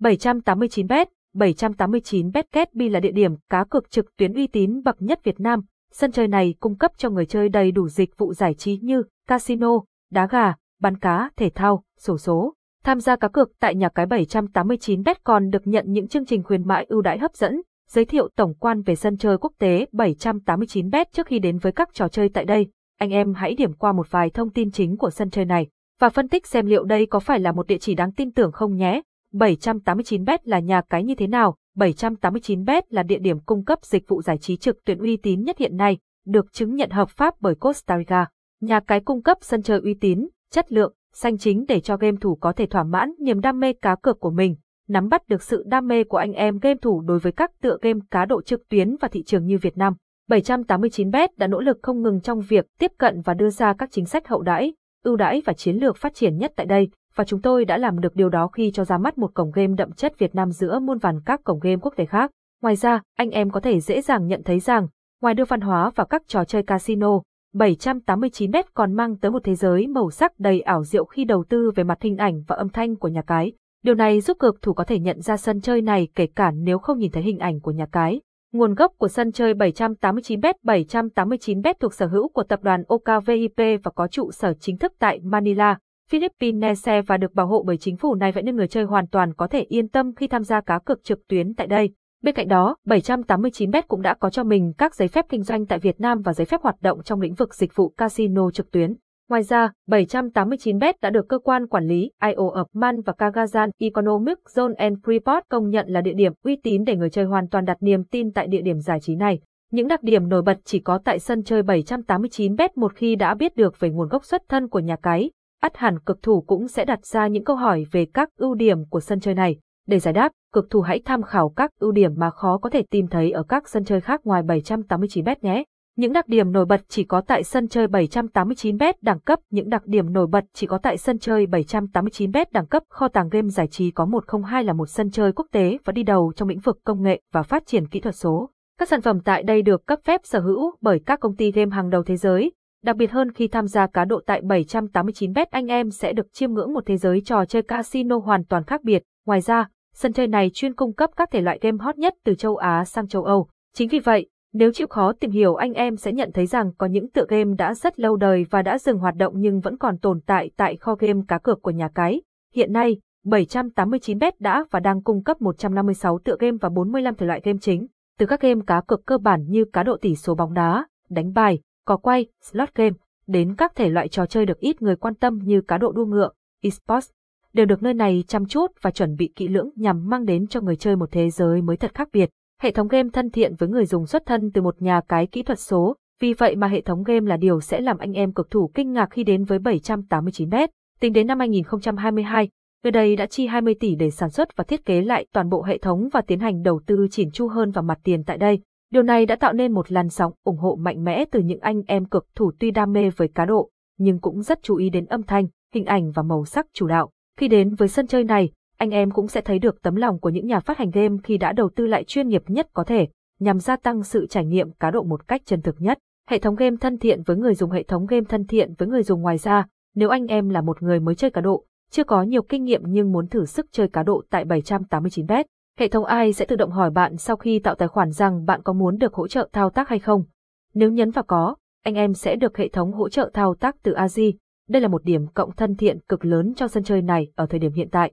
789bet 789bet Ketbi là địa điểm cá cược trực tuyến uy tín bậc nhất Việt Nam. Sân chơi này cung cấp cho người chơi đầy đủ dịch vụ giải trí như casino, đá gà, bắn cá, thể thao, sổ số. Tham gia cá cược tại nhà cái 789bet còn được nhận những chương trình khuyến mãi ưu đãi hấp dẫn, giới thiệu tổng quan về sân chơi quốc tế 789bet trước khi đến với các trò chơi tại đây. Anh em hãy điểm qua một vài thông tin chính của sân chơi này và phân tích xem liệu đây có phải là một địa chỉ đáng tin tưởng không nhé. 789bet là nhà cái như thế nào? 789bet là địa điểm cung cấp dịch vụ giải trí trực tuyến uy tín nhất hiện nay, được chứng nhận hợp pháp bởi Costa Rica. Nhà cái cung cấp sân chơi uy tín, chất lượng, xanh chính để cho game thủ có thể thỏa mãn niềm đam mê cá cược của mình, nắm bắt được sự đam mê của anh em game thủ đối với các tựa game cá độ trực tuyến và thị trường như Việt Nam. 789bet đã nỗ lực không ngừng trong việc tiếp cận và đưa ra các chính sách hậu đãi, ưu đãi và chiến lược phát triển nhất tại đây, và chúng tôi đã làm được điều đó khi cho ra mắt một cổng game đậm chất Việt Nam giữa muôn vàn các cổng game quốc tế khác. Ngoài ra, anh em có thể dễ dàng nhận thấy rằng, ngoài đưa văn hóa vào các trò chơi casino, 789bet còn mang tới một thế giới màu sắc đầy ảo diệu khi đầu tư về mặt hình ảnh và âm thanh của nhà cái. Điều này giúp cực thủ có thể nhận ra sân chơi này kể cả nếu không nhìn thấy hình ảnh của nhà cái. Nguồn gốc của sân chơi 789bet 789bet thuộc sở hữu của tập đoàn OKVIP và có trụ sở chính thức tại Manila, Philippines và được bảo hộ bởi chính phủ này vậy nên người chơi hoàn toàn có thể yên tâm khi tham gia cá cược trực tuyến tại đây. Bên cạnh đó, 789bet cũng đã có cho mình các giấy phép kinh doanh tại Việt Nam và giấy phép hoạt động trong lĩnh vực dịch vụ casino trực tuyến. Ngoài ra, 789bet đã được cơ quan quản lý IO of Man và Kagazan Economic Zone and Freeport công nhận là địa điểm uy tín để người chơi hoàn toàn đặt niềm tin tại địa điểm giải trí này. Những đặc điểm nổi bật chỉ có tại sân chơi 789bet một khi đã biết được về nguồn gốc xuất thân của nhà cái, ắt hẳn cực thủ cũng sẽ đặt ra những câu hỏi về các ưu điểm của sân chơi này. Để giải đáp, cực thủ hãy tham khảo các ưu điểm mà khó có thể tìm thấy ở các sân chơi khác ngoài 789bet nhé. Những đặc điểm nổi bật chỉ có tại sân chơi 789bet đẳng cấp, những đặc điểm nổi bật chỉ có tại sân chơi 789bet đẳng cấp kho tàng game giải trí có 102 là một sân chơi quốc tế và đi đầu trong lĩnh vực công nghệ và phát triển kỹ thuật số. Các sản phẩm tại đây được cấp phép sở hữu bởi các công ty game hàng đầu thế giới. Đặc biệt hơn khi tham gia cá độ tại 789bet anh em sẽ được chiêm ngưỡng một thế giới trò chơi casino hoàn toàn khác biệt. Ngoài ra, sân chơi này chuyên cung cấp các thể loại game hot nhất từ châu Á sang châu Âu. Chính vì vậy, nếu chịu khó tìm hiểu anh em sẽ nhận thấy rằng có những tựa game đã rất lâu đời và đã dừng hoạt động nhưng vẫn còn tồn tại tại kho game cá cược của nhà cái. Hiện nay, 789bet đã và đang cung cấp 156 tựa game và 45 thể loại game chính, từ các game cá cược cơ bản như cá độ tỷ số bóng đá, đánh bài, cò quay, slot game, đến các thể loại trò chơi được ít người quan tâm như cá độ đua ngựa, esports, đều được nơi này chăm chút và chuẩn bị kỹ lưỡng nhằm mang đến cho người chơi một thế giới mới thật khác biệt. Hệ thống game thân thiện với người dùng xuất thân từ một nhà cái kỹ thuật số, vì vậy mà hệ thống game là điều sẽ làm anh em cực thủ kinh ngạc khi đến với 789bet. Tính đến năm 2022, người đây đã chi 20 tỷ để sản xuất và thiết kế lại toàn bộ hệ thống và tiến hành đầu tư chỉn chu hơn vào mặt tiền tại đây. Điều này đã tạo nên một làn sóng ủng hộ mạnh mẽ từ những anh em cực thủ tuy đam mê với cá độ, nhưng cũng rất chú ý đến âm thanh, hình ảnh và màu sắc chủ đạo. Khi đến với sân chơi này, anh em cũng sẽ thấy được tấm lòng của những nhà phát hành game khi đã đầu tư lại chuyên nghiệp nhất có thể, nhằm gia tăng sự trải nghiệm cá độ một cách chân thực nhất. Hệ thống game thân thiện với người dùng Hệ thống game thân thiện với người dùng ngoài ra, nếu anh em là một người mới chơi cá độ, chưa có nhiều kinh nghiệm nhưng muốn thử sức chơi cá độ tại 789bet, hệ thống AI sẽ tự động hỏi bạn sau khi tạo tài khoản rằng bạn có muốn được hỗ trợ thao tác hay không. Nếu nhấn vào có, anh em sẽ được hệ thống hỗ trợ thao tác từ Azi. Đây là một điểm cộng thân thiện cực lớn cho sân chơi này ở thời điểm hiện tại.